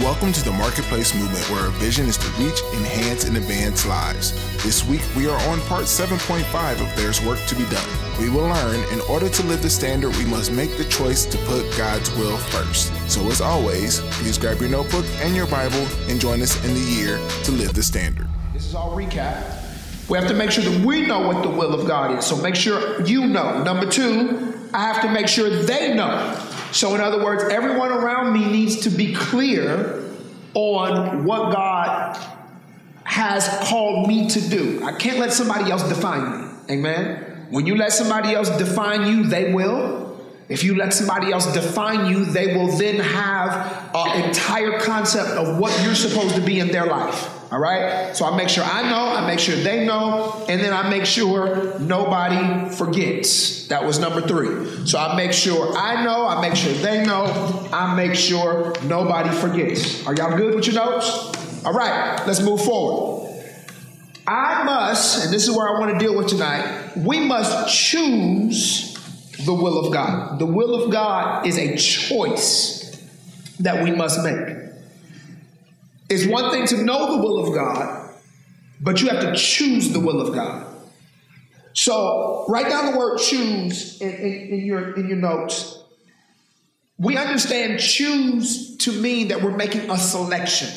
Welcome to the Marketplace Movement, where our vision is to reach, enhance, and advance lives. This week, we are on part 7.5 of There's Work to Be Done. We will learn in order to live the standard, we must make the choice to put God's will first. So, as always, please grab your notebook and your Bible and join us in the year to live the standard. This is all recap. We have to make sure that we know what the will of God is. So make sure you know. Number two, I have to make sure they know. So, in other words, everyone around me needs to be clear on what God has called me to do. I can't let somebody else define me. Amen. When you let somebody else define you, they will. If you let somebody else define you, they will then have an entire concept of what you're supposed to be in their life. All right? So I make sure I know, I make sure they know, and then I make sure nobody forgets. That was number three. So I make sure I know, I make sure they know, I make sure nobody forgets. Are y'all good with your notes? All right, let's move forward. I must, and this is where I want to deal with tonight, we must choose the will of God. The will of God is a choice that we must make. It's one thing to know the will of God, but you have to choose the will of God. So write down the word choose in, in, in, your, in your notes. We understand choose to mean that we're making a selection,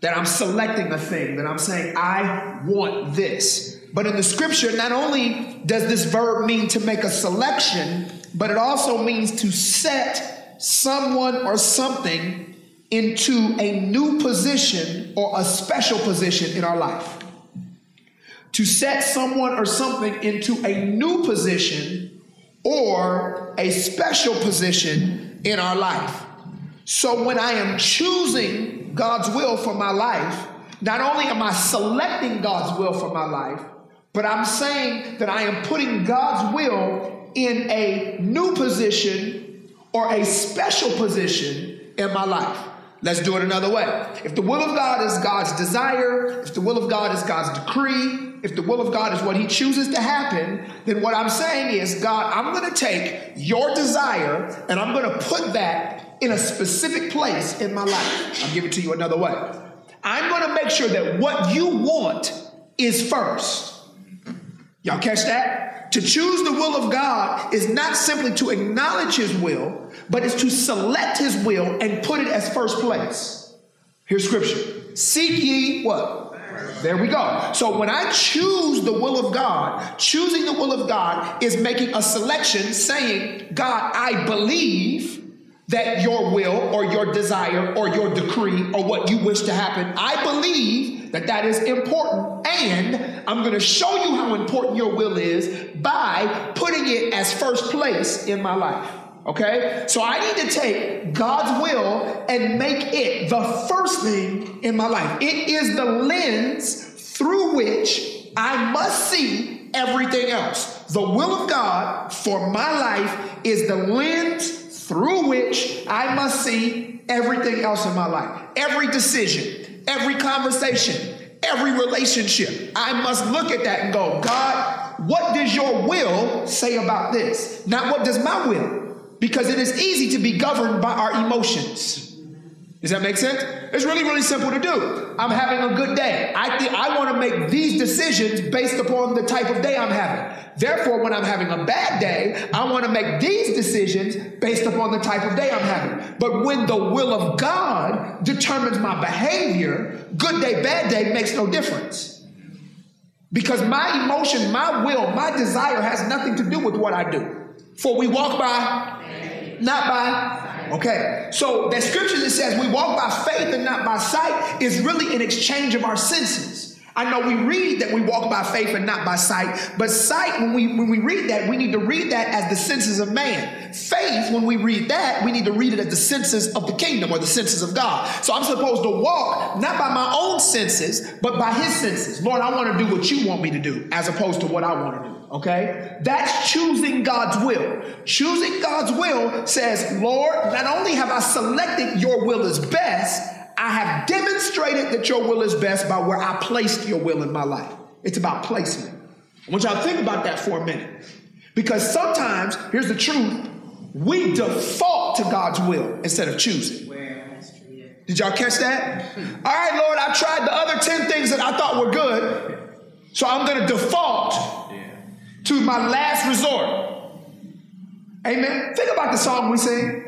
that I'm selecting a thing, that I'm saying, I want this. But in the scripture, not only does this verb mean to make a selection, but it also means to set someone or something into a new position or a special position in our life. To set someone or something into a new position or a special position in our life. So when I am choosing God's will for my life, not only am I selecting God's will for my life, but I'm saying that I am putting God's will in a new position or a special position in my life. Let's do it another way. If the will of God is God's desire, if the will of God is God's decree, if the will of God is what He chooses to happen, then what I'm saying is, God, I'm going to take your desire and I'm going to put that in a specific place in my life. I'll give it to you another way. I'm going to make sure that what you want is first. Y'all catch that? To choose the will of God is not simply to acknowledge His will, but it's to select His will and put it as first place. Here's scripture Seek ye what? There we go. So when I choose the will of God, choosing the will of God is making a selection saying, God, I believe that your will or your desire or your decree or what you wish to happen, I believe that that is important. And I'm going to show you how important your will is by putting it as first place in my life. Okay? So I need to take God's will and make it the first thing in my life. It is the lens through which I must see everything else. The will of God for my life is the lens through which I must see everything else in my life. Every decision, every conversation, every relationship. I must look at that and go, God, what does your will say about this? Not what does my will? Because it is easy to be governed by our emotions. Does that make sense? It's really, really simple to do. I'm having a good day. I think I want to make these decisions based upon the type of day I'm having. Therefore, when I'm having a bad day, I want to make these decisions based upon the type of day I'm having. But when the will of God determines my behavior, good day, bad day makes no difference. Because my emotion, my will, my desire has nothing to do with what I do. For we walk by, not by Okay, so that scripture that says we walk by faith and not by sight is really an exchange of our senses. I know we read that we walk by faith and not by sight, but sight, when we when we read that, we need to read that as the senses of man. Faith, when we read that, we need to read it as the senses of the kingdom or the senses of God. So I'm supposed to walk not by my own senses, but by his senses. Lord, I want to do what you want me to do, as opposed to what I want to do. Okay? That's choosing God's will. Choosing God's will says, Lord, not only have I selected your will as best, I have demonstrated that your will is best by where I placed your will in my life. It's about placement. I want y'all to think about that for a minute. Because sometimes, here's the truth, we default to God's will instead of choosing. Did y'all catch that? All right, Lord, I tried the other 10 things that I thought were good, so I'm going to default to my last resort. Amen. Think about the song we sing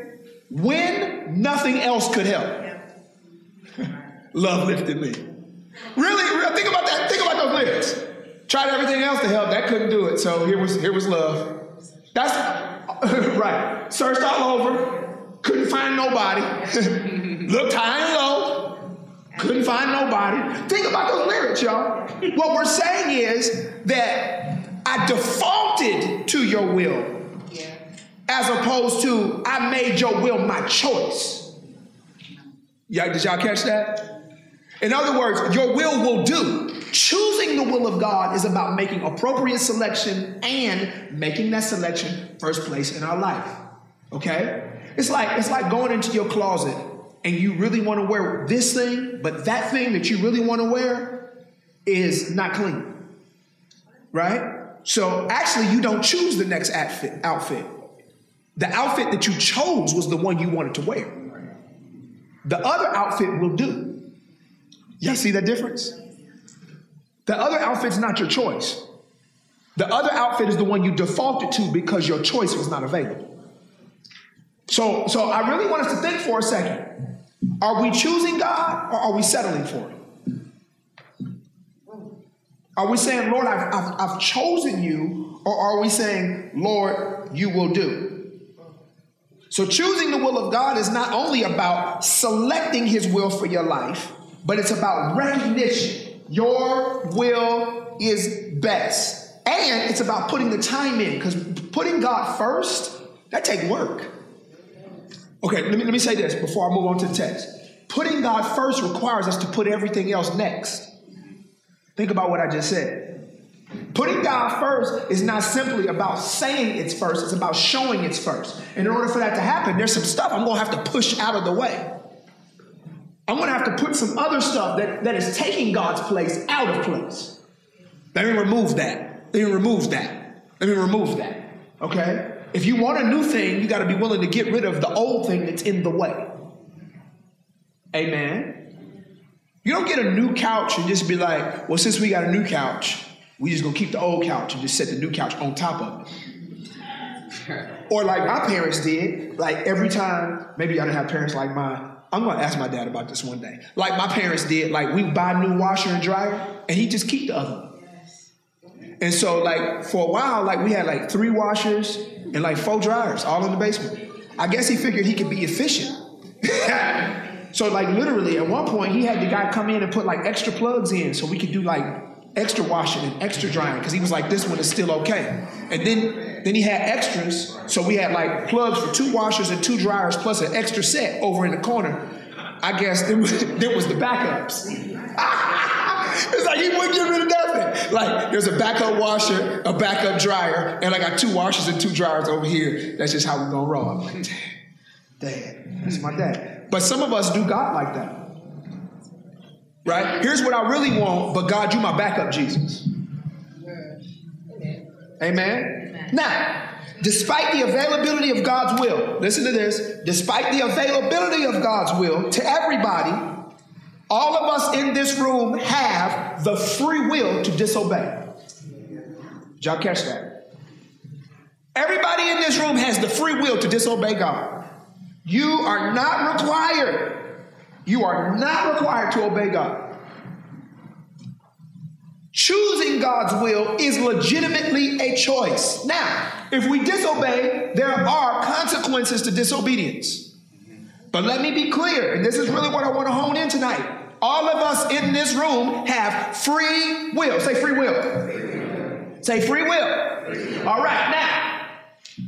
when nothing else could help. Love lifted me. Really, really, think about that. Think about those lyrics. Tried everything else to help, that couldn't do it. So here was here was love. That's right. Searched all over, couldn't find nobody. Looked high and low, couldn't find nobody. Think about those lyrics, y'all. What we're saying is that I defaulted to your will as opposed to I made your will my choice. Yeah, did y'all catch that? In other words, your will will do. Choosing the will of God is about making appropriate selection and making that selection first place in our life. Okay? It's like it's like going into your closet and you really want to wear this thing, but that thing that you really want to wear is not clean. Right? So actually you don't choose the next outfit outfit. The outfit that you chose was the one you wanted to wear. The other outfit will do. Y'all see that difference? The other outfit's not your choice. The other outfit is the one you defaulted to because your choice was not available. So, so I really want us to think for a second. Are we choosing God or are we settling for it? Are we saying, Lord, I've, I've, I've chosen you, or are we saying, Lord, you will do? So, choosing the will of God is not only about selecting His will for your life, but it's about recognition. Your will is best. And it's about putting the time in, because putting God first, that takes work. Okay, let me, let me say this before I move on to the text. Putting God first requires us to put everything else next. Think about what I just said. Putting God first is not simply about saying it's first, it's about showing it's first. And in order for that to happen, there's some stuff I'm gonna have to push out of the way. I'm gonna have to put some other stuff that, that is taking God's place out of place. Let me remove that. Let me remove that. Let me remove that. Okay? If you want a new thing, you gotta be willing to get rid of the old thing that's in the way. Amen. You don't get a new couch and just be like, well, since we got a new couch, we just gonna keep the old couch and just set the new couch on top of it. or like my parents did, like every time, maybe I didn't have parents like mine. I'm gonna ask my dad about this one day. Like my parents did, like we buy new washer and dryer, and he just keep the other one. And so, like for a while, like we had like three washers and like four dryers all in the basement. I guess he figured he could be efficient. so, like literally, at one point, he had the guy come in and put like extra plugs in so we could do like extra washing and extra drying because he was like, this one is still okay. And then then he had extras, so we had like plugs for two washers and two dryers plus an extra set over in the corner. I guess there was, was the backups. it's like he wouldn't get rid nothing. Like there's a backup washer, a backup dryer, and I got two washers and two dryers over here. That's just how we're gonna roll. Like, dad, that's my dad. But some of us do God like that. Right? Here's what I really want, but God, you my backup, Jesus. Amen. Amen. Now, despite the availability of God's will, listen to this, despite the availability of God's will to everybody, all of us in this room have the free will to disobey. Did y'all catch that? Everybody in this room has the free will to disobey God. You are not required. You are not required to obey God. Choosing God's will is legitimately a choice. Now, if we disobey, there are consequences to disobedience. But let me be clear, and this is really what I want to hone in tonight. All of us in this room have free will. Say free will. Say free will. All right, now,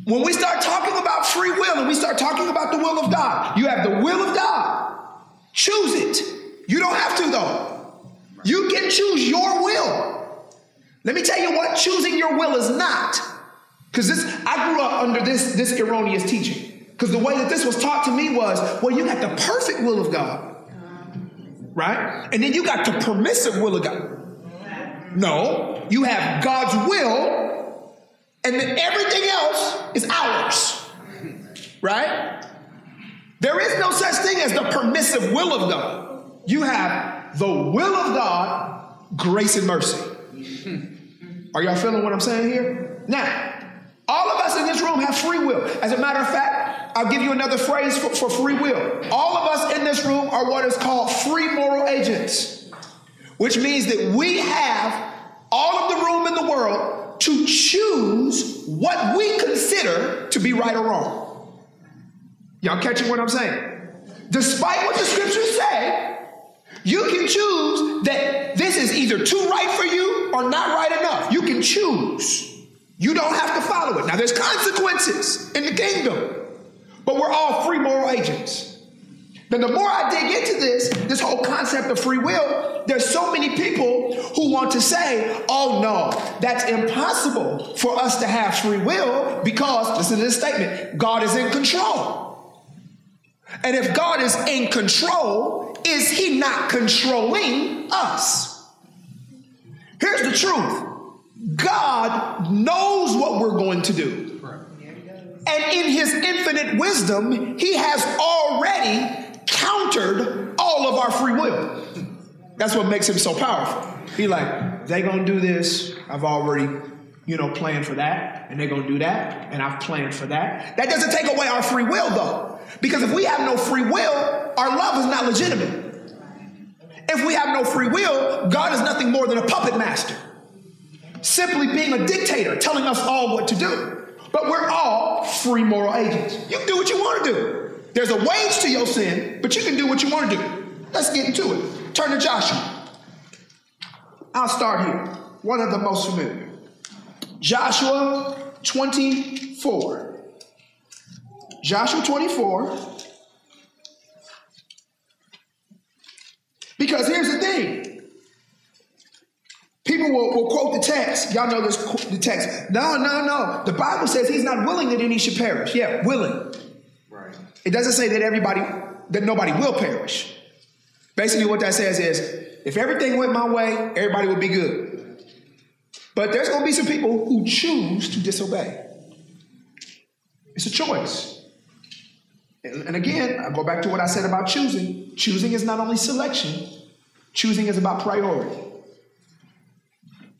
when we start talking about free will and we start talking about the will of God, you have the will of God. Choose it. You don't have to, though. You can choose your will. Let me tell you what choosing your will is not. Because this, I grew up under this, this erroneous teaching. Because the way that this was taught to me was, well, you got the perfect will of God, right? And then you got the permissive will of God. No, you have God's will, and then everything else is ours, right? There is no such thing as the permissive will of God. You have the will of God, grace and mercy. Are y'all feeling what I'm saying here? Now, all of us in this room have free will. As a matter of fact, I'll give you another phrase for, for free will. All of us in this room are what is called free moral agents, which means that we have all of the room in the world to choose what we consider to be right or wrong. Y'all catching what I'm saying? Despite what the scriptures say, you can choose that this is either too right for you or not right enough. You can choose. You don't have to follow it. Now, there's consequences in the kingdom, but we're all free moral agents. Then, the more I dig into this, this whole concept of free will, there's so many people who want to say, oh no, that's impossible for us to have free will because, listen to this statement, God is in control. And if God is in control, is he not controlling us? Here's the truth God knows what we're going to do. And in his infinite wisdom, he has already countered all of our free will. That's what makes him so powerful. He like, they gonna do this. I've already, you know, planned for that, and they're gonna do that, and I've planned for that. That doesn't take away our free will though. Because if we have no free will, our love is not legitimate. If we have no free will, God is nothing more than a puppet master simply being a dictator, telling us all what to do. But we're all free moral agents. You do what you want to do. There's a wage to your sin, but you can do what you want to do. Let's get into it. Turn to Joshua. I'll start here. One of the most familiar. Joshua 24. Joshua 24. Because here's the thing People will, will quote the text. Y'all know this the text. No, no, no. The Bible says he's not willing that any should perish. Yeah, willing. It doesn't say that everybody, that nobody will perish. Basically, what that says is if everything went my way, everybody would be good. But there's going to be some people who choose to disobey. It's a choice. And again, I go back to what I said about choosing. Choosing is not only selection, choosing is about priority.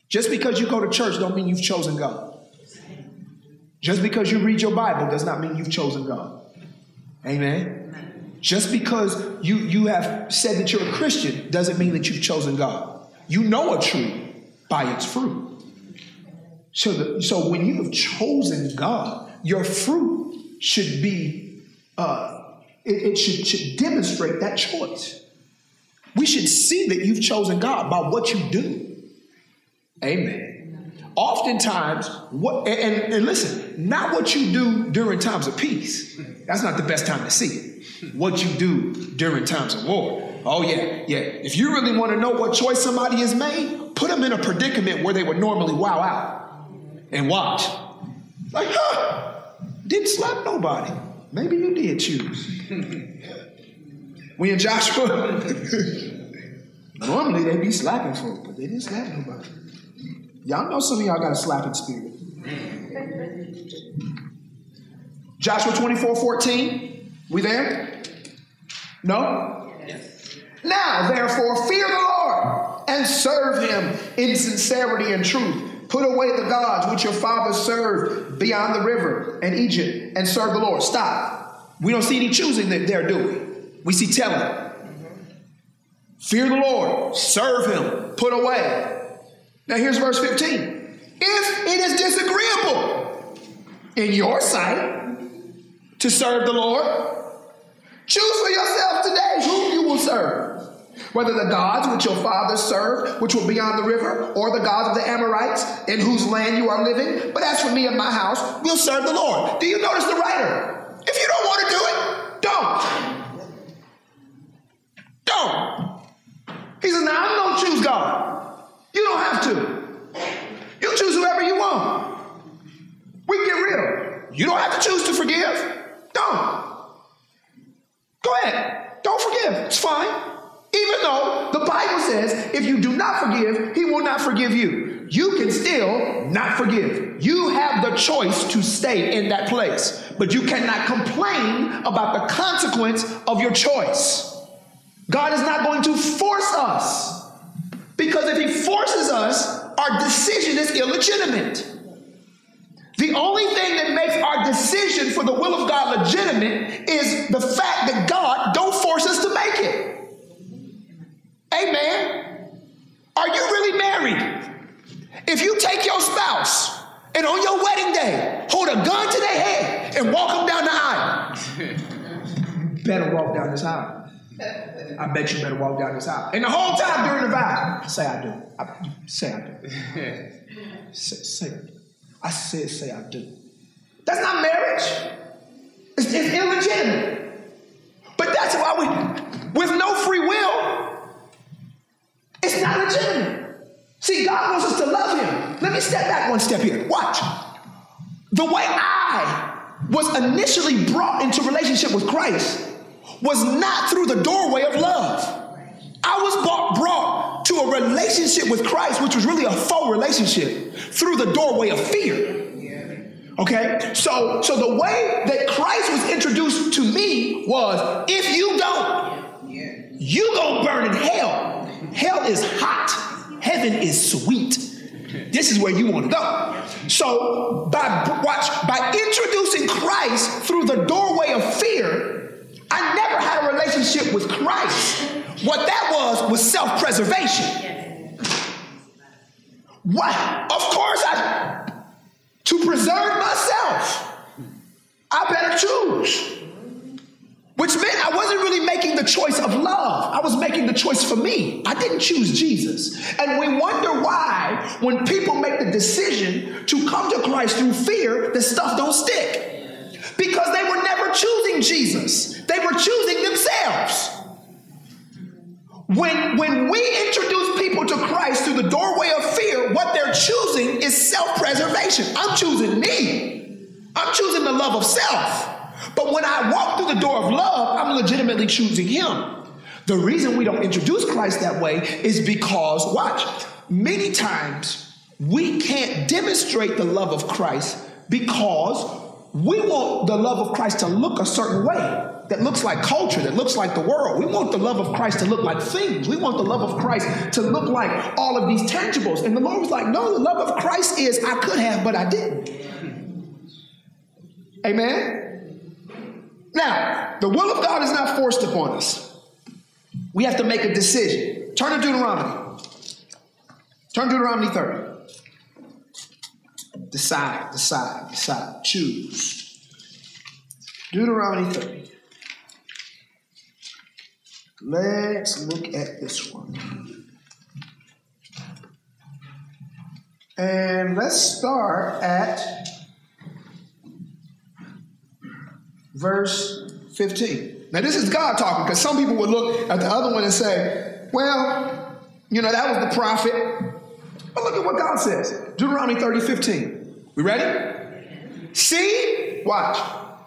Just because you go to church don't mean you've chosen God. Just because you read your Bible does not mean you've chosen God. Amen. Just because you, you have said that you're a Christian doesn't mean that you've chosen God. You know a tree by its fruit. So, the, so when you have chosen God, your fruit should be, uh, it, it should, should demonstrate that choice. We should see that you've chosen God by what you do. Amen. Oftentimes, what and, and listen, not what you do during times of peace. That's not the best time to see it. What you do during times of war. Oh yeah, yeah. If you really want to know what choice somebody has made, put them in a predicament where they would normally wow out and watch. Like, huh? Didn't slap nobody. Maybe you did choose. we in Joshua, normally they'd be slapping folk, but they didn't slap nobody. Y'all know some of y'all got a slapping spirit. Joshua 24 14. We there? No? Yes. Now, therefore, fear the Lord and serve him in sincerity and truth. Put away the gods which your fathers served beyond the river and Egypt and serve the Lord. Stop. We don't see any choosing that they're doing. We see telling. Fear the Lord, serve him, put away now here's verse 15. If it is disagreeable in your sight to serve the Lord, choose for yourself today whom you will serve. Whether the gods which your fathers served, which were beyond the river, or the gods of the Amorites in whose land you are living. But as for me and my house, we'll serve the Lord. Do you notice the writer? If you don't want to do it, don't. Don't. He says, now I'm going to choose God. You don't have to. You choose whoever you want. We get real. You don't have to choose to forgive. Don't. Go ahead. Don't forgive. It's fine. Even though the Bible says if you do not forgive, he will not forgive you. You can still not forgive. You have the choice to stay in that place. but you cannot complain about the consequence of your choice. God is not going to force us because if He forces us, our decision is illegitimate. The only thing that makes our decision for the will of God legitimate is the fact that God don't force us to make it. Amen. Are you really married? If you take your spouse and on your wedding day hold a gun to their head and walk them down the aisle, better walk down this aisle. I bet you better walk down this aisle. And the whole time during the vow, say I do. I, say I do. say, say I do. I said say I do. That's not marriage. It's, it's illegitimate. But that's why we, with no free will, it's not legitimate. See, God wants us to love Him. Let me step back one step here. Watch. The way I was initially brought into relationship with Christ was not through the doorway of love. I was brought, brought to a relationship with Christ, which was really a faux relationship, through the doorway of fear. Okay? So, so the way that Christ was introduced to me was if you don't, you gonna burn in hell. Hell is hot. Heaven is sweet. This is where you want to go. So by watch by introducing Christ through the doorway of fear, I never had a relationship with Christ. What that was was self-preservation. What? Of course, I to preserve myself, I better choose. Which meant I wasn't really making the choice of love. I was making the choice for me. I didn't choose Jesus. And we wonder why, when people make the decision to come to Christ through fear, the stuff don't stick. Because they were never choosing Jesus, they were choosing themselves. When, when we introduce people to Christ through the doorway of fear, what they're choosing is self preservation. I'm choosing me, I'm choosing the love of self. But when I walk through the door of love, I'm legitimately choosing Him. The reason we don't introduce Christ that way is because, watch, many times we can't demonstrate the love of Christ because we want the love of Christ to look a certain way that looks like culture, that looks like the world. We want the love of Christ to look like things. We want the love of Christ to look like all of these tangibles. And the Lord was like, no, the love of Christ is I could have, but I didn't. Amen? Now, the will of God is not forced upon us. We have to make a decision. Turn to Deuteronomy. Turn to Deuteronomy 30. Decide, decide, decide, choose. Deuteronomy 30. Let's look at this one. And let's start at verse 15. Now, this is God talking because some people would look at the other one and say, well, you know, that was the prophet. But look at what God says Deuteronomy 30, 15. We ready? See, watch.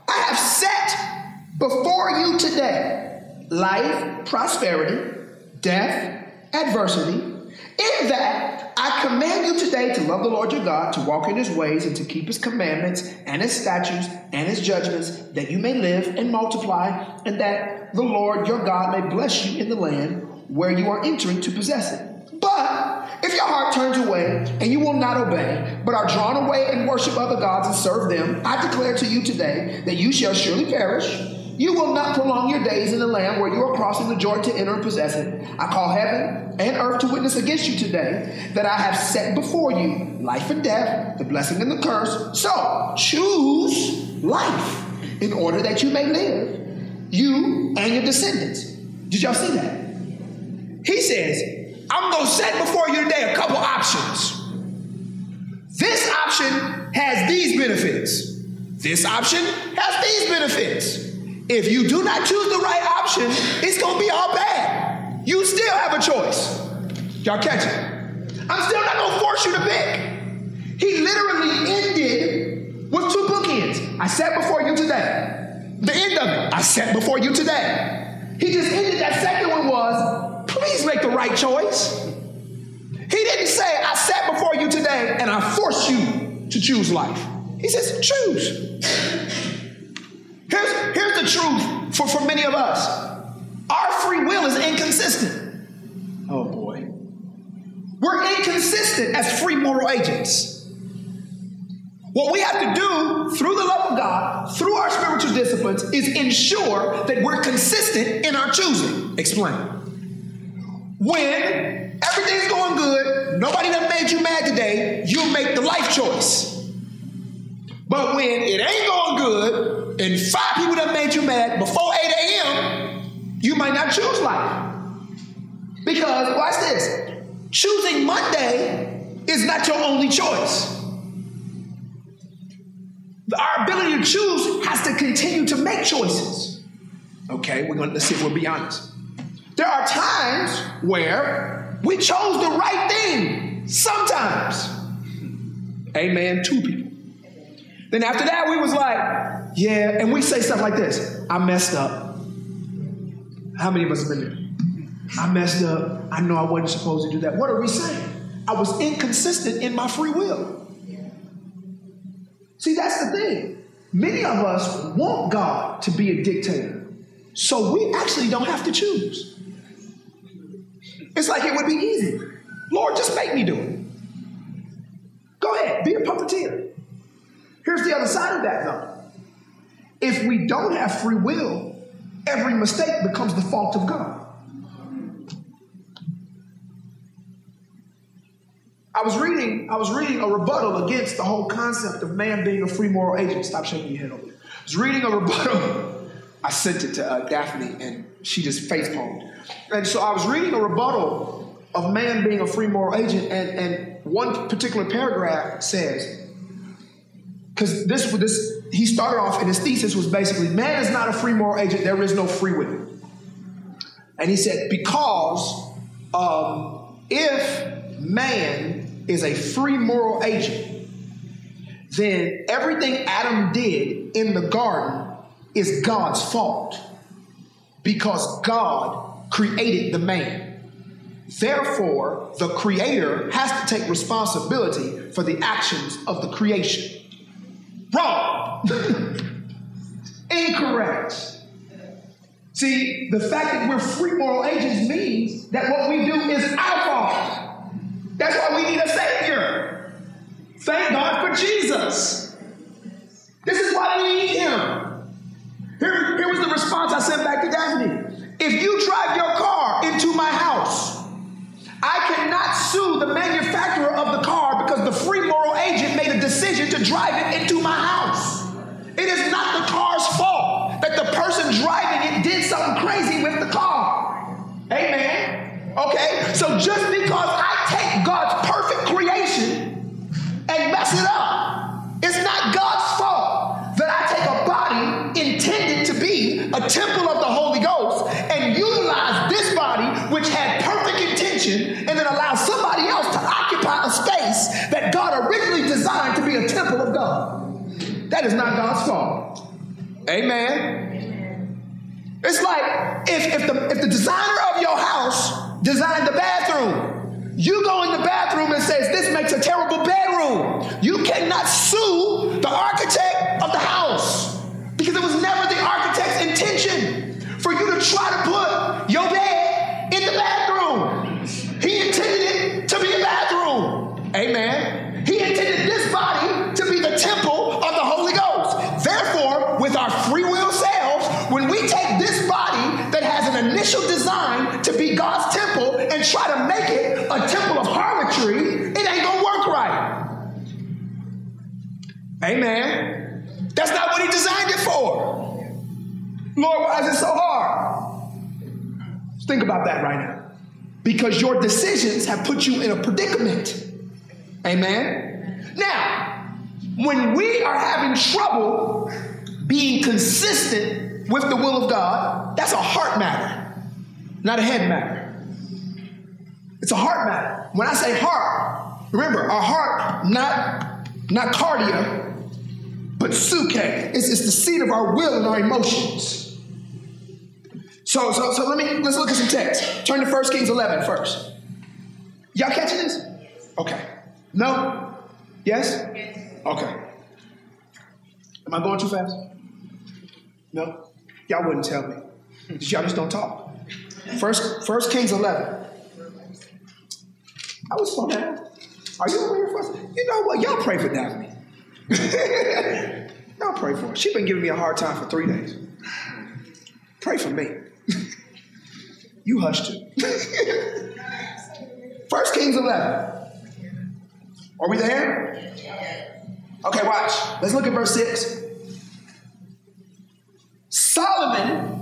I have set before you today life, prosperity, death, adversity, in that I command you today to love the Lord your God, to walk in his ways, and to keep his commandments and his statutes and his judgments, that you may live and multiply, and that the Lord your God may bless you in the land where you are entering to possess it. But if your heart turns away and you will not obey, but are drawn away and worship other gods and serve them, I declare to you today that you shall surely perish you will not prolong your days in the land where you are crossing the Jordan to enter and possess it. I call heaven and earth to witness against you today that I have set before you life and death, the blessing and the curse. So choose life in order that you may live, you and your descendants. Did y'all see that? He says, I'm going to set before you today a couple options. This option has these benefits. This option has these benefits. If you do not choose the right option, it's going to be all bad. You still have a choice. Y'all catch it? I'm still not going to force you to pick. He literally ended with two bookends. I set before you today. The end of it, I set before you today. He just ended that second one was, please make the right choice. He didn't say, I sat before you today and I force you to choose life. He says, choose. Here's, here's the truth for, for many of us. Our free will is inconsistent. Oh boy. We're inconsistent as free moral agents. What we have to do through the love of God, through our spiritual disciplines, is ensure that we're consistent in our choosing. Explain. When everything's going good, nobody done made you mad today, you make the life choice. But when it ain't going good, and five people done made you mad before 8 a.m., you might not choose life. Because, watch this, choosing Monday is not your only choice. Our ability to choose has to continue to make choices. Okay, we're gonna let's see if we'll be honest. There are times where we chose the right thing. Sometimes. Amen. Two people. Then after that, we was like, yeah, and we say stuff like this: I messed up. How many of us have been there? I messed up. I know I wasn't supposed to do that. What are we saying? I was inconsistent in my free will. See, that's the thing. Many of us want God to be a dictator, so we actually don't have to choose. It's like it would be easy. Lord, just make me do it. Go ahead, be a puppeteer. Here's the other side of that, though. If we don't have free will, every mistake becomes the fault of God. I was reading, I was reading a rebuttal against the whole concept of man being a free moral agent. Stop shaking your head over. I was reading a rebuttal. I sent it to uh, Daphne, and she just face palmed. And so I was reading a rebuttal of man being a free moral agent, and, and one particular paragraph says, because this this he started off, and his thesis was basically, man is not a free moral agent. There is no free will. And he said, because um, if man is a free moral agent, then everything Adam did in the garden is God's fault because God created the man. Therefore, the creator has to take responsibility for the actions of the creation. Wrong. Incorrect. See, the fact that we're free moral agents means that what we do is our fault. That's why we need a Savior. Thank God for Jesus. This is why we need Him. Here, here was the response I sent back to Daphne. If you drive your car into my house, I cannot sue the manufacturer of the car because the free moral agent made a decision to drive it into my house. It is not the car's fault that the person driving it did something crazy with the car. Amen. Okay? So just because That is not God's fault. Amen. It's like if, if, the, if the designer of your house designed the bathroom. You go in the bathroom and says, this makes a terrible bedroom. You cannot sue the architect of the house because it was never the architect's intention for you to try to put your bed in the bathroom. He intended it to be a bathroom. Amen. Initial design to be God's temple, and try to make it a temple of harlotry, it ain't gonna work right. Amen. That's not what he designed it for. Lord, why is it so hard? Think about that right now. Because your decisions have put you in a predicament. Amen. Now, when we are having trouble being consistent with the will of God, that's a heart matter, not a head matter. It's a heart matter. When I say heart, remember, our heart, not, not cardia, but psuche. It's, it's the seat of our will and our emotions. So, so, so let me let's look at some text. Turn to 1 Kings 11 first. Y'all catching this? Okay. No? Yes? Okay. Am I going too fast? No? Y'all wouldn't tell me. Y'all just don't talk. First, First Kings 11. I was fun, man. Are you over here first? You know what? Y'all pray for Daphne. y'all pray for her. She's been giving me a hard time for three days. Pray for me. you hushed it. First Kings 11. Are we there? Okay, watch. Let's look at verse 6. Solomon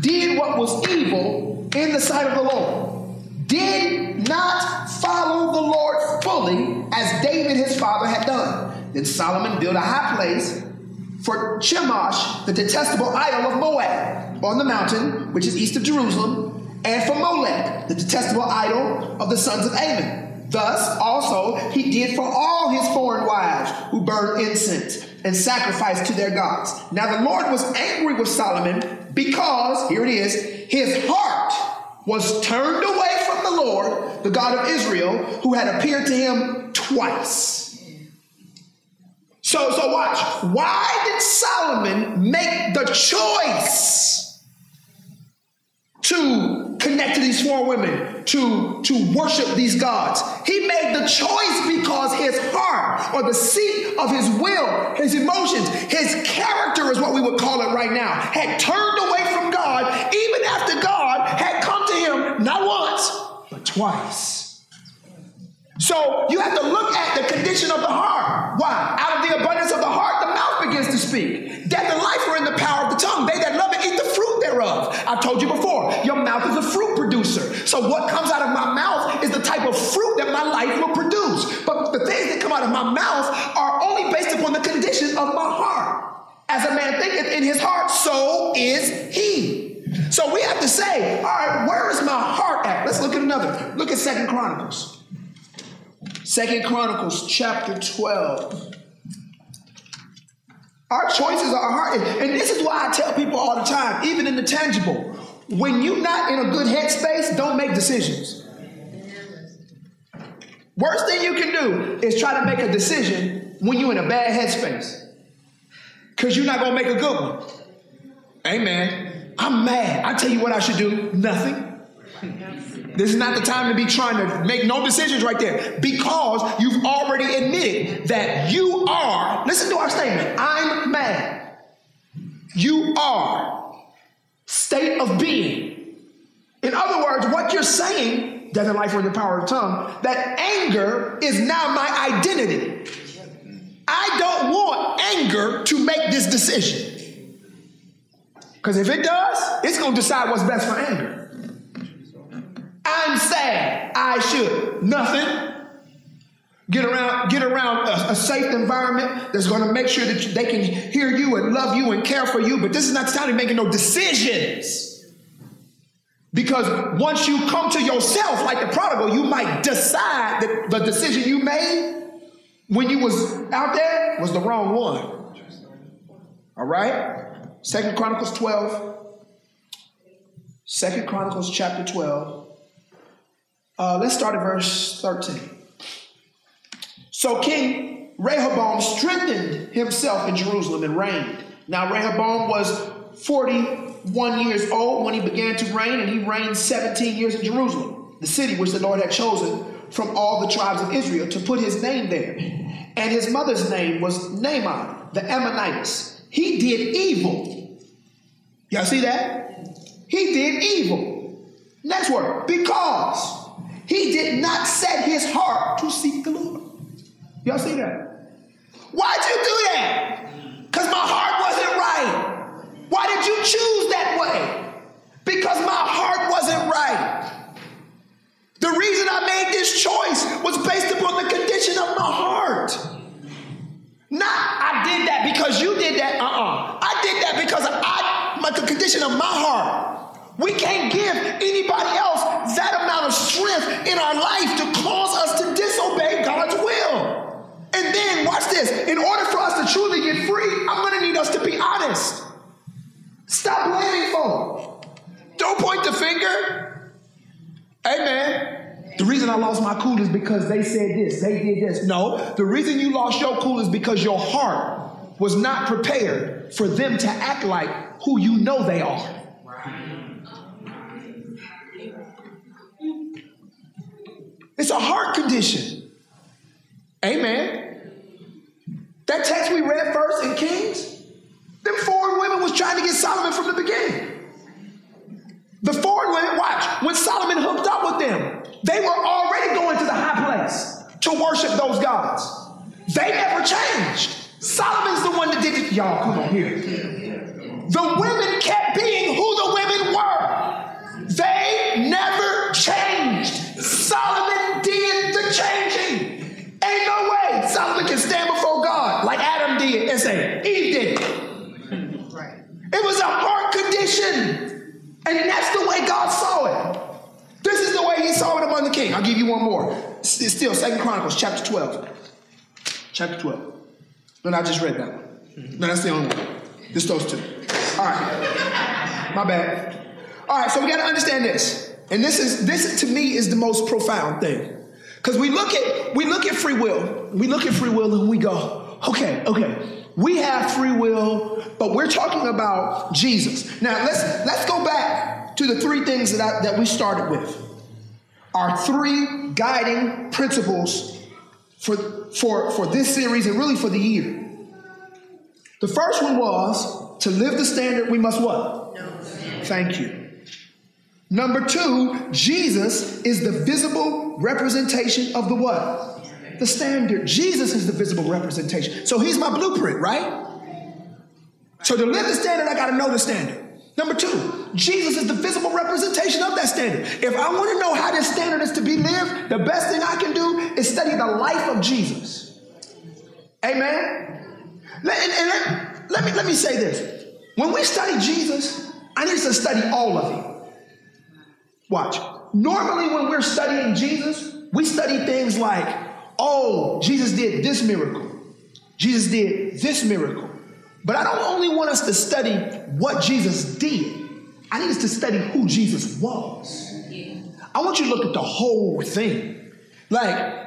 did what was evil in the sight of the Lord, did not follow the Lord fully as David his father had done. Then Solomon built a high place for Chemosh, the detestable idol of Moab, on the mountain, which is east of Jerusalem, and for Molech, the detestable idol of the sons of Ammon. Thus also he did for all his foreign wives who burned incense and sacrificed to their gods. Now the Lord was angry with Solomon because, here it is, his heart was turned away from the Lord, the God of Israel, who had appeared to him twice. So, so watch. Why did Solomon make the choice to connect to these four women, to, to worship these gods? He made the choice because his heart, or the seat of his will, his emotions, his character is what we would call it right now, had turned away from God, even after God had come to him not once, but twice. So you have to look at the condition of the heart. Why? Out of the abundance of the heart, the mouth begins to speak. Death and life are in the power of the tongue. They that love it eat the fruit thereof. I've told you before, your mouth is a fruit producer. So what comes out of my mouth is the type of fruit that my life will produce. But the things that come out of my mouth are only based upon the condition of my heart. As a man thinketh in his heart, so is he. So we have to say, all right, where is my heart at? Let's look at another. Look at Second Chronicles. Second Chronicles chapter 12. Our choices are hard. And this is why I tell people all the time, even in the tangible, when you're not in a good headspace, don't make decisions. Worst thing you can do is try to make a decision when you're in a bad headspace. Because you're not going to make a good one. Amen. I'm mad. I tell you what I should do nothing. This is not the time to be trying to make no decisions right there because you've already admitted that you are, listen to our statement I'm mad. You are state of being. In other words, what you're saying, death and life are in the power of tongue, that anger is now my identity. I don't want anger to make this decision. Because if it does, it's going to decide what's best for anger. I'm sad. I should. Nothing. Get around, get around a, a safe environment that's going to make sure that they can hear you and love you and care for you. But this is not the time to making no decisions. Because once you come to yourself like the prodigal, you might decide that the decision you made when you was out there was the wrong one. All right? Second Chronicles 12. Second Chronicles chapter 12. Uh, let's start at verse 13. So King Rehoboam strengthened himself in Jerusalem and reigned. Now Rehoboam was 41 years old when he began to reign, and he reigned 17 years in Jerusalem, the city which the Lord had chosen from all the tribes of Israel to put his name there. And his mother's name was Naamah, the Ammonitess. He did evil. Y'all see that? He did evil. Next word, because he did not set his heart to seek the Lord. Y'all see that? Why'd you do that? Because my heart wasn't right. Why did you choose that way? Because my heart wasn't right. The reason I made this choice was based upon the condition of my heart. Not I did that because you did that. Uh-uh. I did that because I my the condition of my heart. We can't give anybody else in our life to cause us to disobey God's will. And then, watch this in order for us to truly get free, I'm going to need us to be honest. Stop blaming folk. Don't point the finger. Amen. The reason I lost my cool is because they said this, they did this. No, the reason you lost your cool is because your heart was not prepared for them to act like who you know they are. It's a heart condition. Amen. That text we read first in Kings, them foreign women was trying to get Solomon from the beginning. The foreign women, watch, when Solomon hooked up with them, they were already going to the high place to worship those gods. They never changed. Solomon's the one that did it. Y'all, come on here. The women kept being who the women were. They never say, Eve did it. It was a heart condition. And that's the way God saw it. This is the way he saw it among the king. I'll give you one more. It's still Second Chronicles chapter 12. Chapter 12. No, I just read that one. No, that's the only one. Just those two. All right. My bad. All right, so we got to understand this. And this is this to me is the most profound thing. Because we look at we look at free will. We look at free will and we go, okay, okay. We have free will, but we're talking about Jesus. Now let's let's go back to the three things that I, that we started with. Our three guiding principles for, for, for this series and really for the year. The first one was to live the standard, we must what? Thank you. Number two, Jesus is the visible representation of the what? The standard. Jesus is the visible representation. So he's my blueprint, right? So to live the standard, I got to know the standard. Number two, Jesus is the visible representation of that standard. If I want to know how this standard is to be lived, the best thing I can do is study the life of Jesus. Amen. Let, and, and let, let, me, let me say this. When we study Jesus, I need to study all of him. Watch. Normally, when we're studying Jesus, we study things like, oh, Jesus did this miracle. Jesus did this miracle. But I don't only want us to study what Jesus did, I need us to study who Jesus was. I want you to look at the whole thing. Like,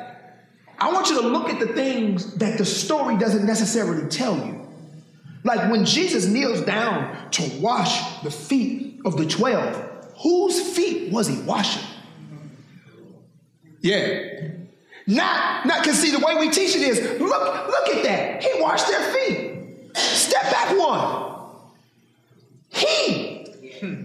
I want you to look at the things that the story doesn't necessarily tell you. Like when Jesus kneels down to wash the feet of the 12, whose feet was he washing? Yeah. Not, not, because see, the way we teach it is look, look at that. He washed their feet. Step back one. He,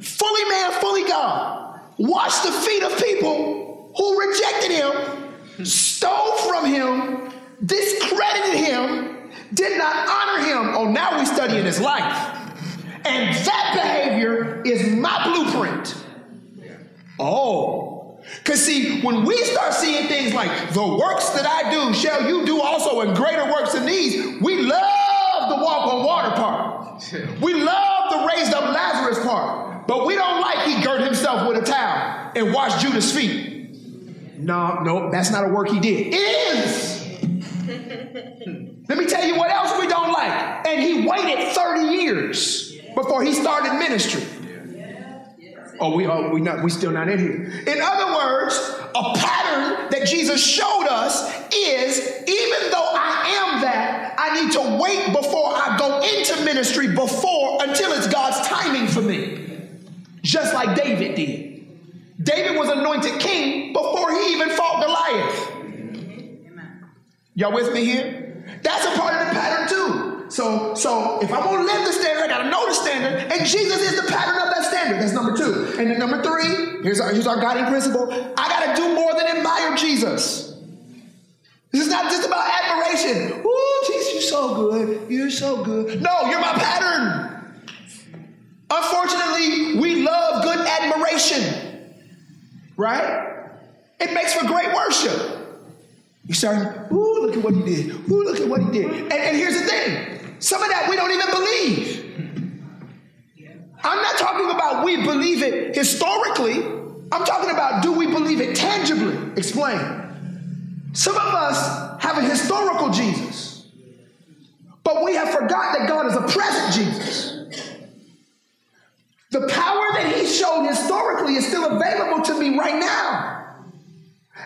fully man, fully God, washed the feet of people who rejected him, stole from him, discredited him, did not honor him. Oh, now we studying his life. And that behavior is my blueprint. Oh. Because, see, when we start seeing things like the works that I do, shall you do also, and greater works than these, we love the walk on water part. We love the raised up Lazarus part. But we don't like he girt himself with a towel and washed Judas' feet. No, no, that's not a work he did. It is. Let me tell you what else we don't like. And he waited 30 years before he started ministry. Oh, we are we not we still not in here. In other words, a pattern that Jesus showed us is even though I am that, I need to wait before I go into ministry before until it's God's timing for me. Just like David did. David was anointed king before he even fought Goliath. Y'all with me here? That's a part of the pattern too. So, so if I'm gonna live the standard, I gotta know the standard, and Jesus is the pattern of that standard. That's number two. And then number three, here's our, here's our guiding principle. I gotta do more than admire Jesus. This is not just about admiration. Ooh, Jesus, you're so good. You're so good. No, you're my pattern. Unfortunately, we love good admiration, right? It makes for great worship. You start, ooh, look at what he did. Ooh, look at what he did. And, and here's the thing some of that we don't even believe. I'm not talking about we believe it historically. I'm talking about do we believe it tangibly? Explain. Some of us have a historical Jesus, but we have forgot that God is a present Jesus. The power that He showed historically is still available to me right now.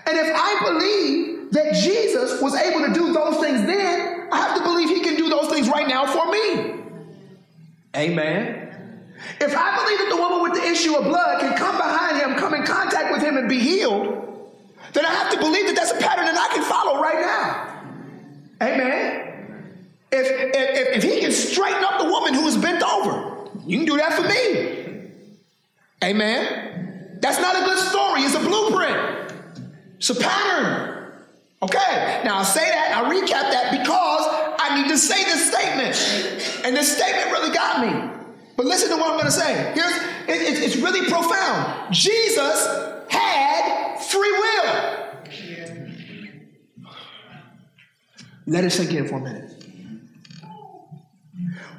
And if I believe that Jesus was able to do those things then, I have to believe he can do those things right now for me. Amen. If I believe that the woman with the issue of blood can come behind him, come in contact with him, and be healed, then I have to believe that that's a pattern that I can follow right now. Amen. If, if, if he can straighten up the woman who is bent over, you can do that for me. Amen. That's not a good story, it's a blueprint, it's a pattern. Okay, now I say that, I recap that because I need to say this statement. And this statement really got me. But listen to what I'm going to say. Here's it, it, it's really profound. Jesus had free will. Let it sink in for a minute.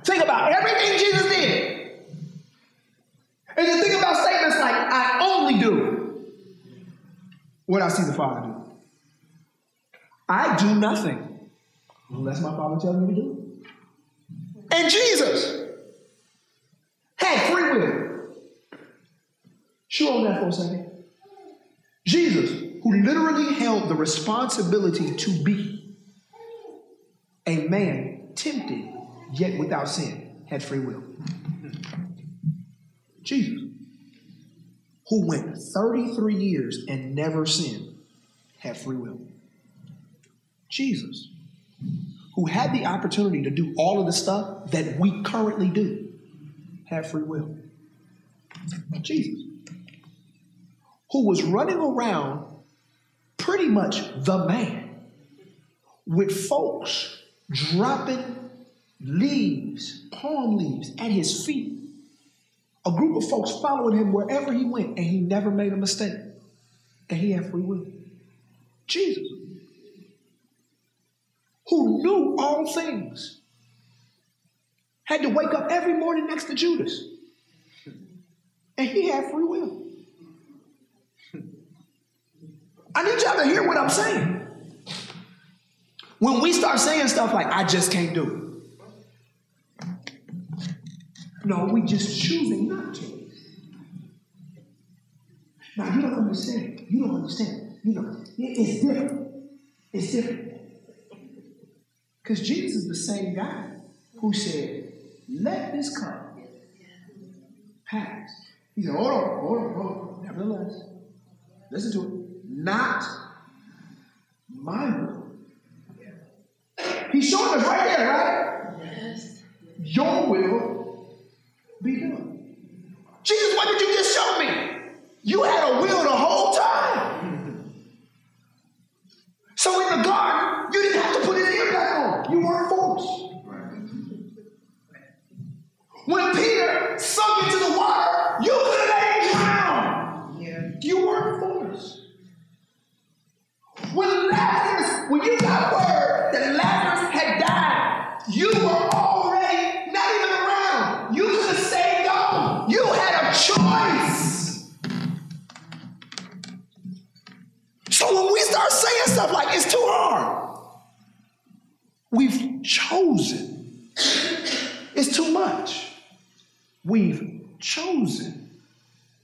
Think about everything Jesus did. And you think about statements like, I only do what I see the Father do. I do nothing unless my Father tells me to do it. And Jesus had free will. Chew on that for a second. Jesus, who literally held the responsibility to be a man tempted yet without sin, had free will. Jesus, who went 33 years and never sinned, had free will. Jesus, who had the opportunity to do all of the stuff that we currently do, had free will. Jesus, who was running around pretty much the man with folks dropping leaves, palm leaves at his feet. A group of folks following him wherever he went, and he never made a mistake. And he had free will. Jesus, who knew all things, had to wake up every morning next to Judas. And he had free will. I need y'all to hear what I'm saying. When we start saying stuff like, I just can't do it. No, we just choosing not to. Now, you don't understand. You don't understand. You know, it's different. It's different. Because Jesus is the same guy who said, Let this cup pass. He said, Hold on, hold on, hold on. Nevertheless, listen to it. Not my will. He's showing us right there, right? Yes. Your will be done. Jesus, what did you just show me? You had a will the whole time. So in the garden, you didn't have to put his When Peter sunk into the water, you could have drown. Yeah. You weren't forced. When Lazarus, when you got word that Lazarus had died, you were already not even around. You could have gone. You had a choice. So when we start saying stuff like it's too hard, we've chosen. It's too much. We've chosen.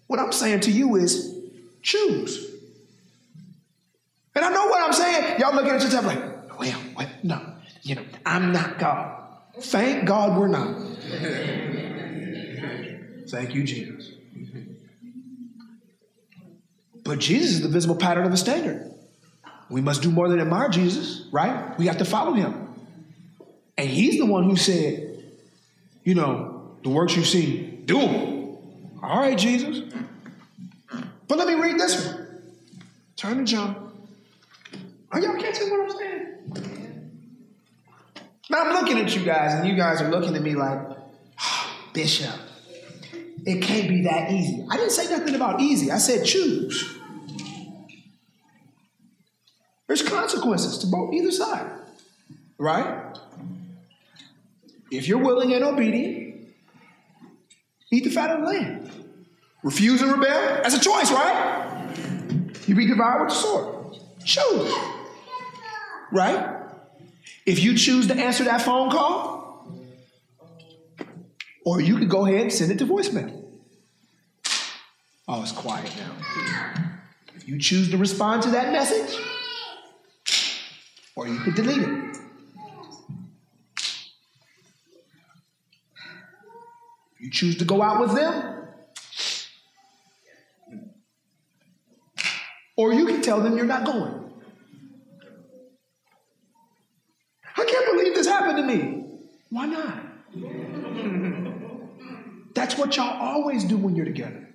What I'm saying to you is choose. And I know what I'm saying. Y'all looking at yourself like, well, well, no, you know, I'm not God. Thank God we're not. Thank you, Jesus. But Jesus is the visible pattern of the standard. We must do more than admire Jesus, right? We have to follow him. And he's the one who said, you know, the works you see, do them. All right, Jesus. But let me read this one. Turn to John. Are y'all catching what I'm saying? Now I'm looking at you guys, and you guys are looking at me like, oh, Bishop, it can't be that easy. I didn't say nothing about easy. I said choose. There's consequences to both either side, right? If you're willing and obedient, eat the fat of the land. Refuse and rebel, that's a choice, right? You be devoured with the sword. Choose. Right? If you choose to answer that phone call, or you could go ahead and send it to voicemail. Oh, it's quiet now. If you choose to respond to that message, or you could delete it. You choose to go out with them, or you can tell them you're not going. I can't believe this happened to me. Why not? That's what y'all always do when you're together.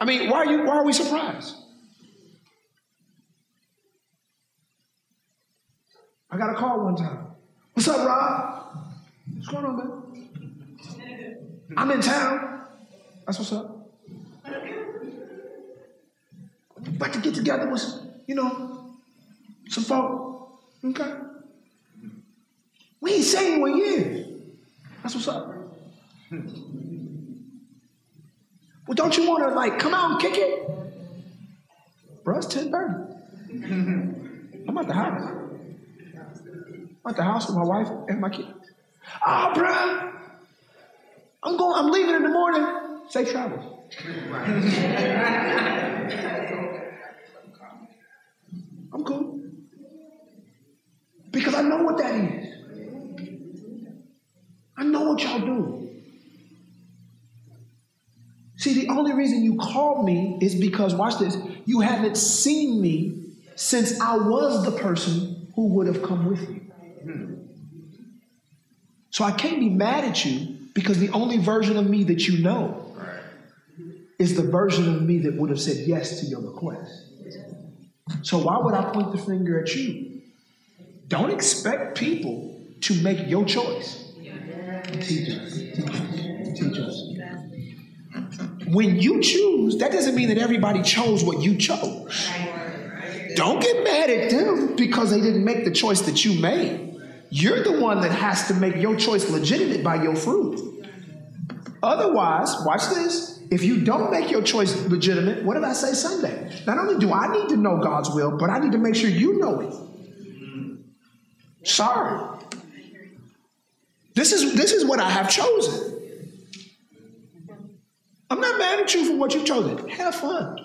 I mean, why are you why are we surprised? I got a call one time. What's up, Rob? What's going on, man? I'm in town. That's what's up. About to get together with, you know, some folk. Okay. We ain't seen one year. That's what's up. Well, don't you want to like come out and kick it? Bro, it's 10:30. I'm at the house. I'm at the house with my wife and my kids. Ah, oh, bro. I'm going, I'm leaving in the morning. Safe travels. I'm cool. Because I know what that is. I know what y'all do. See, the only reason you called me is because, watch this, you haven't seen me since I was the person who would have come with you. Hmm. So I can't be mad at you because the only version of me that you know is the version of me that would have said yes to your request. So why would I point the finger at you? Don't expect people to make your choice. Teach us. Teach us. When you choose, that doesn't mean that everybody chose what you chose. Don't get mad at them because they didn't make the choice that you made. You're the one that has to make your choice legitimate by your fruit. Otherwise, watch this. If you don't make your choice legitimate, what did I say Sunday? Not only do I need to know God's will, but I need to make sure you know it. Sorry. This is this is what I have chosen. I'm not mad at you for what you've chosen. Have fun.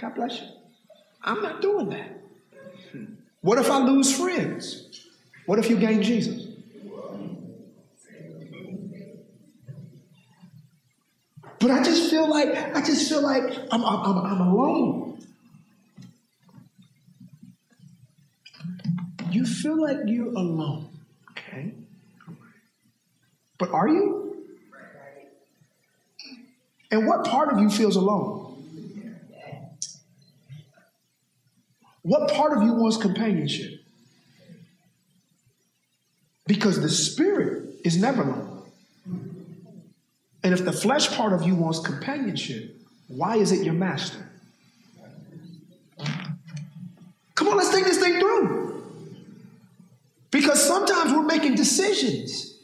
God bless you. I'm not doing that. What if I lose friends? What if you gain Jesus? But I just feel like I just feel like I'm, I'm, I'm alone. You feel like you're alone, okay? But are you? And what part of you feels alone? What part of you wants companionship? Because the spirit is never alone. And if the flesh part of you wants companionship, why is it your master? Come on, let's think this thing through. Because sometimes we're making decisions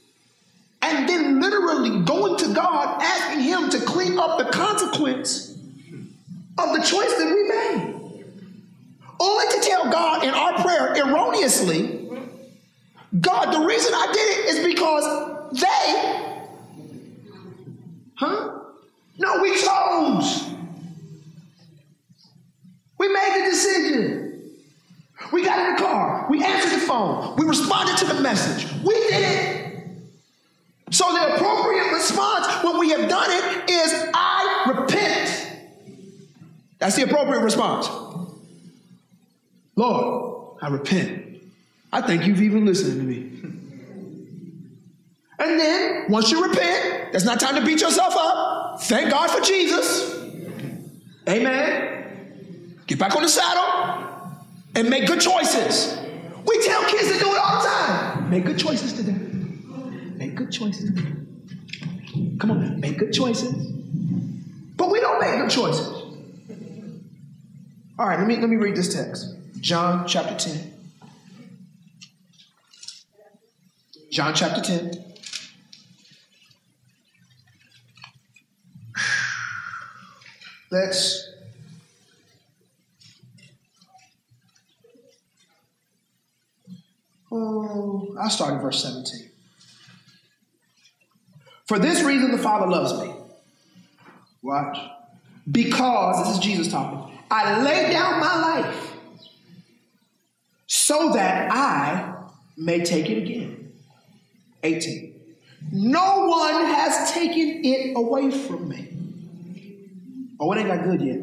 and then literally going to God, asking Him to clean up the consequence of the choice that we made. Only to tell God in our prayer erroneously, God, the reason I did it is because they Huh? No, we chose. We made the decision. We got in the car. We answered the phone. We responded to the message. We did it. So the appropriate response when we have done it is, I repent. That's the appropriate response. Lord, I repent. I think you've even listened to me. And then, once you repent, that's not time to beat yourself up. Thank God for Jesus. Amen. Get back on the saddle and make good choices. We tell kids to do it all the time. Make good choices today. Make good choices. Come on, make good choices. But we don't make good choices. All right, let me, let me read this text. John chapter 10. John chapter 10. Let's Oh, I'll start in verse 17. For this reason the Father loves me. Watch. Because, this is Jesus talking, I lay down my life so that I may take it again. 18. No one has taken it away from me. Oh, it ain't got good yet.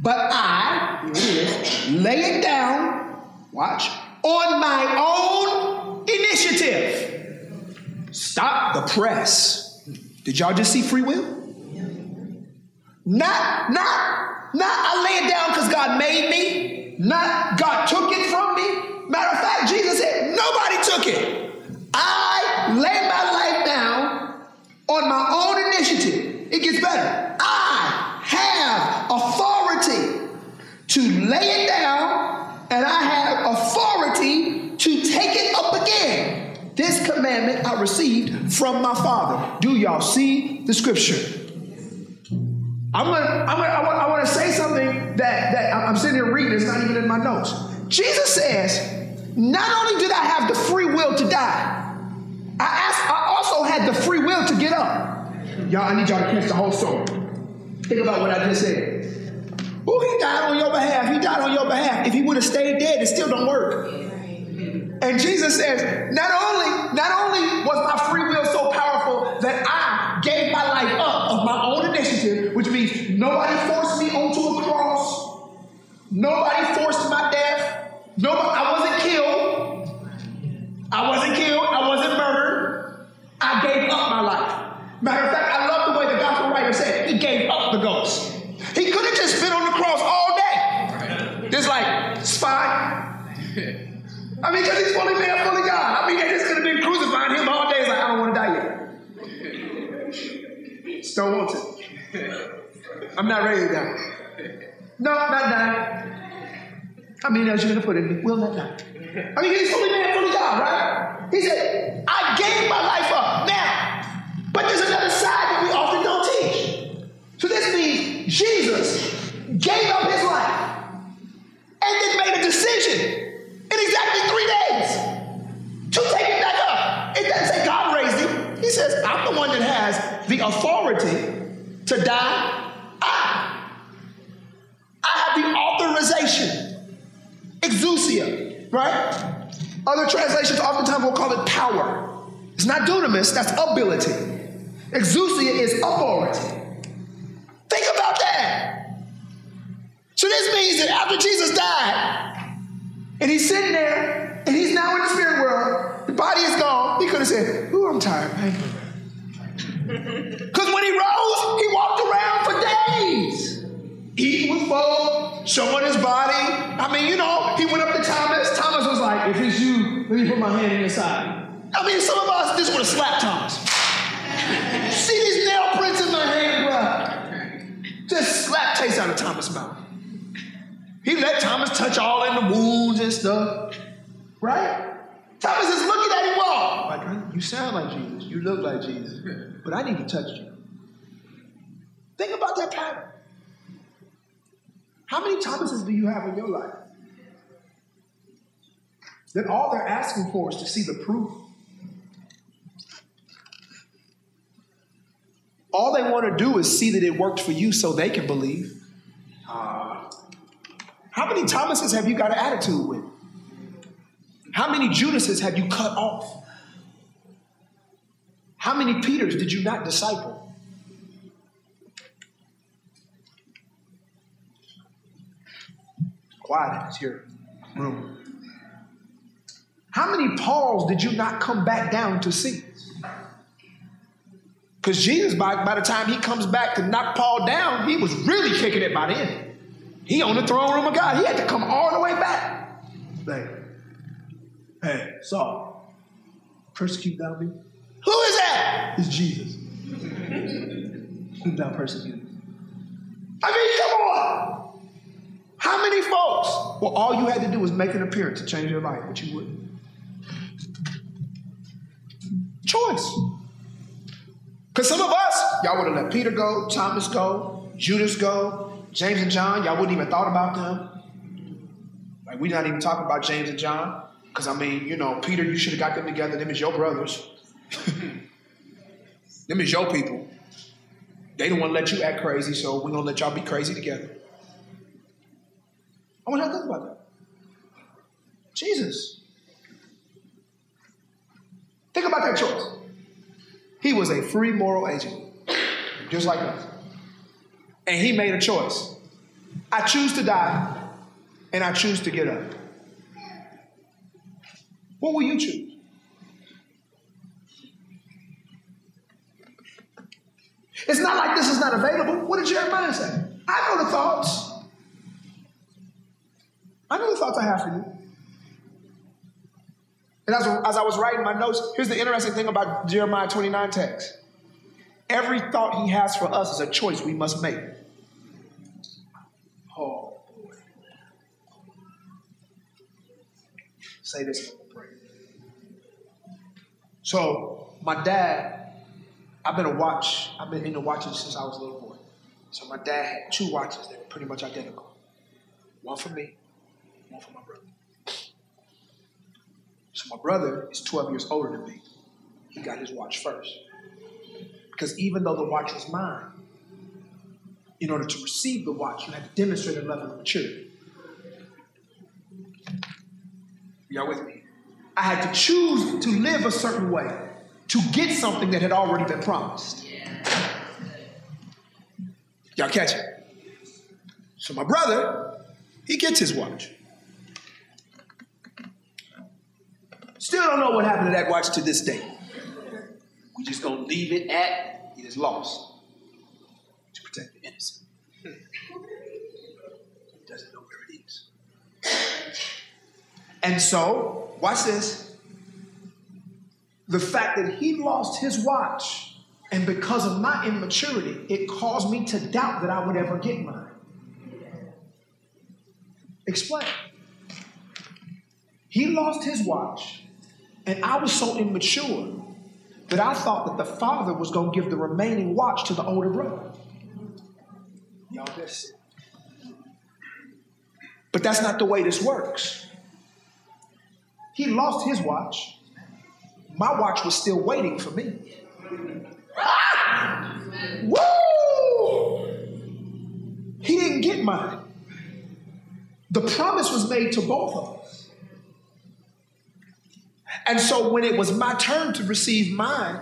But I, here it is, lay it down, watch, on my own initiative. Stop the press. Did y'all just see free will? Not, not, not I lay it down because God made me. Not God took it from me. Matter of fact, Jesus said, nobody took it. I laid my life down on my own initiative. It gets better. I have authority to lay it down, and I have authority to take it up again. This commandment I received from my Father. Do y'all see the scripture? I'm gonna, I'm gonna, I want, I want to say something that, that I'm sitting here reading, it's not even in my notes. Jesus says, not only did I have the free will to die, I, asked, I also had the free will to get up. Y'all, I need y'all to catch the whole story. Think about what I just said. Oh, he died on your behalf. He died on your behalf. If he would have stayed dead, it still don't work. And Jesus says, not only, not only was my free will so powerful that I gave my life up of my own initiative, which means nobody forced me onto a cross, nobody forced my death, nobody, I wasn't killed, I wasn't killed, I wasn't murdered, I gave up my life. Matter of fact, I love the way the gospel writer said he gave up the ghost. He could have just been on the cross all day. Just like, it's. I mean, because he's fully man, fully God. I mean, they just could have been crucifying him all day. It's like, I don't want to die yet. Don't want to. I'm not ready to die. No, not that. I mean, as you're going to put it, will not die. I mean, he's fully man, fully God, right? He said, I gave my life up. Now, but there's another side that we often don't teach. So this means Jesus gave up his life and then made a decision in exactly three days to take it back up. It doesn't say God raised him. He says, I'm the one that has the authority to die. I, have the authorization. Exousia, right? Other translations oftentimes will call it power. It's not dunamis, that's ability. Exousia is authority. Think about that. So this means that after Jesus died, and he's sitting there, and he's now in the spirit world. The body is gone. He could have said, Ooh, I'm tired. Because when he rose, he walked days. Eating with folk, showing his body. I mean, you know, he went up to Thomas. Thomas was like, if it's you, let me put my hand in your side. I mean, some of us just would have slapped Thomas. See these nail prints in my hand, bro? Just slap taste out of Thomas' mouth. He let Thomas touch all in the wounds and stuff. Right? Thomas is looking at him walk. Like, you sound like Jesus. You look like Jesus. But I need to touch you. Think about that pattern. How many Thomases do you have in your life? That all they're asking for is to see the proof. All they want to do is see that it worked for you so they can believe. How many Thomases have you got an attitude with? How many Judases have you cut off? How many Peters did you not disciple? Quiet in this room. How many Pauls did you not come back down to see? Because Jesus, by, by the time he comes back to knock Paul down, he was really kicking it by then. He on the throne room of God. He had to come all the way back. Like, hey, Saul, persecute thou me? Who is that? It's Jesus. Whom thou persecute. I mean, come on. How many folks? Well, all you had to do was make an appearance to change your life, but you wouldn't. Choice. Because some of us, y'all would have let Peter go, Thomas go, Judas go, James and John, y'all wouldn't even thought about them. Like we're not even talking about James and John. Because I mean, you know, Peter, you should have got them together. Them is your brothers. them is your people. They don't want to let you act crazy, so we're gonna let y'all be crazy together. I want y'all to think about that. Jesus. Think about that choice. He was a free moral agent, just like us. And he made a choice. I choose to die, and I choose to get up. What will you choose? It's not like this is not available. What did Jeremiah say? I know the thoughts. I know the thoughts I have for you. And as, as I was writing my notes, here's the interesting thing about Jeremiah 29 text. Every thought he has for us is a choice we must make. Oh, boy. Say this So, my dad, I've been a watch, I've been into watches since I was a little boy. So, my dad had two watches that were pretty much identical one for me, one for my brother. So my brother is 12 years older than me. He got his watch first. Because even though the watch was mine, in order to receive the watch, you had to demonstrate a level of maturity. Y'all with me? I had to choose to live a certain way to get something that had already been promised. Y'all catch it? So my brother, he gets his watch. Still don't know what happened to that watch to this day. We just gonna leave it at it is lost to protect the innocent. He doesn't know where it is. And so, watch this. The fact that he lost his watch, and because of my immaturity, it caused me to doubt that I would ever get mine. Explain. He lost his watch and I was so immature that I thought that the father was going to give the remaining watch to the older brother. Y'all. But that's not the way this works. He lost his watch. My watch was still waiting for me. Ah! Woo! He didn't get mine. The promise was made to both of us. And so when it was my turn to receive mine,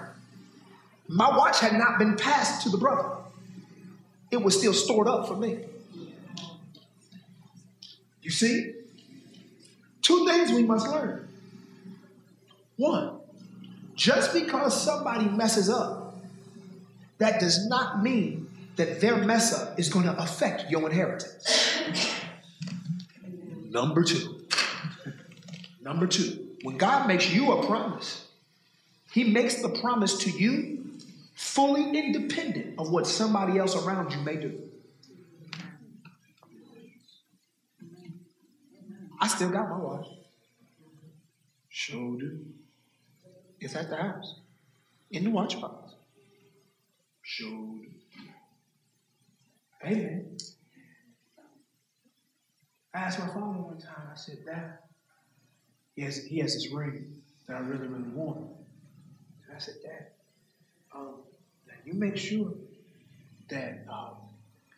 my watch had not been passed to the brother. It was still stored up for me. You see? Two things we must learn. One, just because somebody messes up, that does not mean that their mess up is going to affect your inheritance. Number two. Number two. When God makes you a promise, He makes the promise to you fully independent of what somebody else around you may do. I still got my watch. Sure do. It's at the house. In the watch box. Sure do. Amen. I asked my father one time, I said, Dad, he has, he has this ring that I really, really want. And I said, Dad, um, you make sure that um,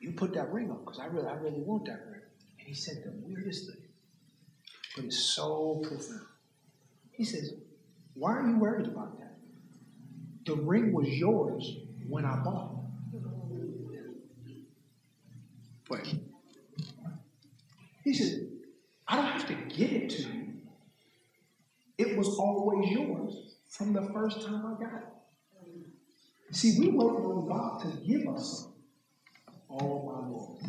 you put that ring on because I really, I really want that ring. And he said the weirdest thing, but it's so profound. He says, Why are you worried about that? The ring was yours when I bought it. Wait. He said, I don't have to give it to you. It was always yours from the first time I got it. See, we wait on God to give us something. Oh, my Lord.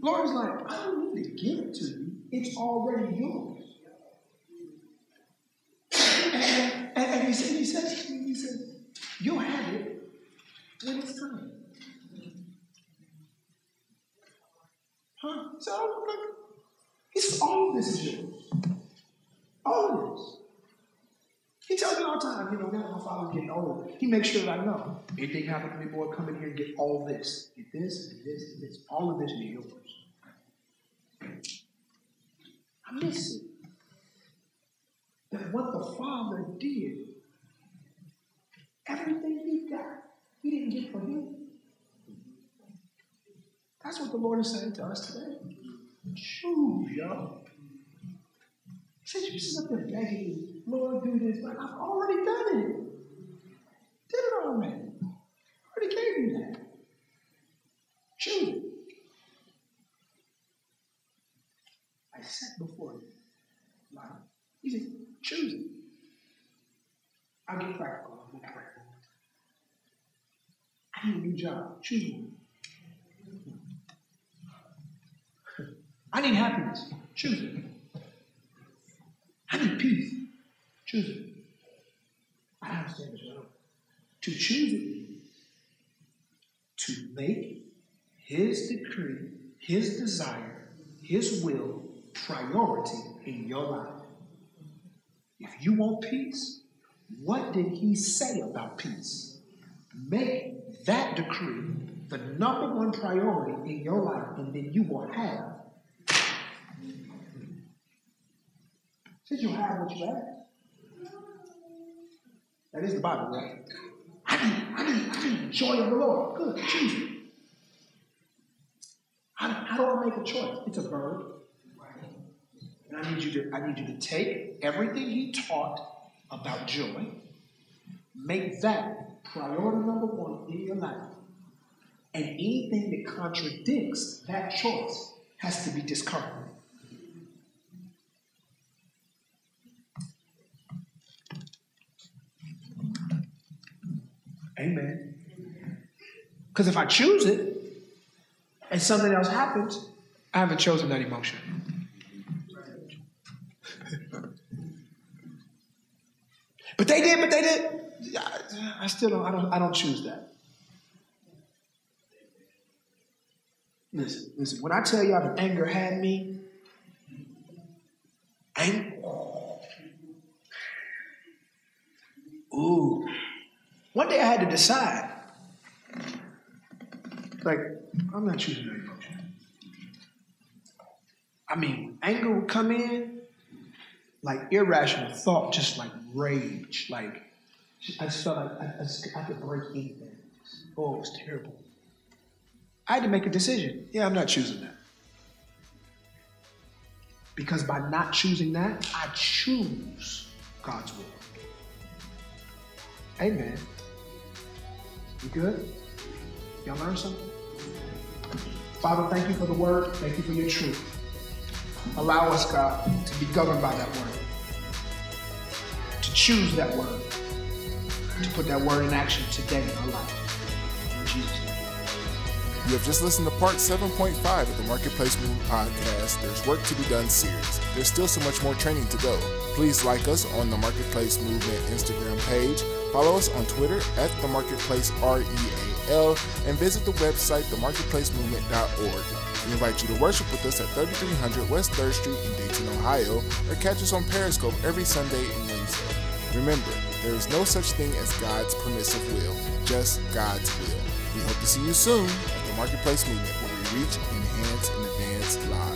Lord's like, I don't need to give it to you. It's already yours. And, and, and he, said, he says, he said, you'll have it when it's time. Huh? So, like, it's all of this is yours. All this. He tells me all the time, you know, now my father's getting old. He makes sure that I know. Anything happen to me, boy, come in here and get all this. Get this, and this, and this. All of this is yours. I miss it. That what the Father did, everything he got, he didn't get for him. That's what the Lord is saying to us today. Yo. Since you sit up there begging Lord, do this, but I've already done it. Did it already. I Already gave you that. Choose. I sat before you. He said, choose it. I'll get practical. I'll get practical. I need a new job. Choose one. I need happiness. Choose it. I need peace. Choose it. I understand this. Well. To choose it, to make his decree, his desire, his will priority in your life. If you want peace, what did he say about peace? Make that decree the number one priority in your life, and then you will have Since you have what you ask. That is the Bible, right? I need, I need, I need joy of the Lord. Good. How, how do I make a choice? It's a verb. And I need you to, I need you to take everything he taught about joy, make that priority number one in your life. And anything that contradicts that choice has to be discarded. Amen. Because if I choose it and something else happens, I haven't chosen that emotion. but they did, but they did. I still don't, I don't, I don't choose that. Listen, listen, when I tell y'all that anger had me, anger, ooh, one day I had to decide. Like, I'm not choosing that emotion. I mean, anger would come in, like irrational thought, just like rage. Like, I just felt like I, I, I could break anything. Oh, it was terrible. I had to make a decision. Yeah, I'm not choosing that. Because by not choosing that, I choose God's will. Amen. You good? Y'all learn something? Father, thank you for the word. Thank you for your truth. Allow us, God, to be governed by that word, to choose that word, to put that word in action today in our life. You have just listened to part 7.5 of the Marketplace Movement Podcast, There's Work to Be Done series. There's still so much more training to go. Please like us on the Marketplace Movement Instagram page, follow us on Twitter at the Marketplace REAL, and visit the website themarketplacemovement.org. We invite you to worship with us at 3300 West 3rd Street in Dayton, Ohio, or catch us on Periscope every Sunday and Wednesday. Remember, there is no such thing as God's permissive will, just God's will. We hope to see you soon Marketplace Movement, where we reach, enhance, and advance lives.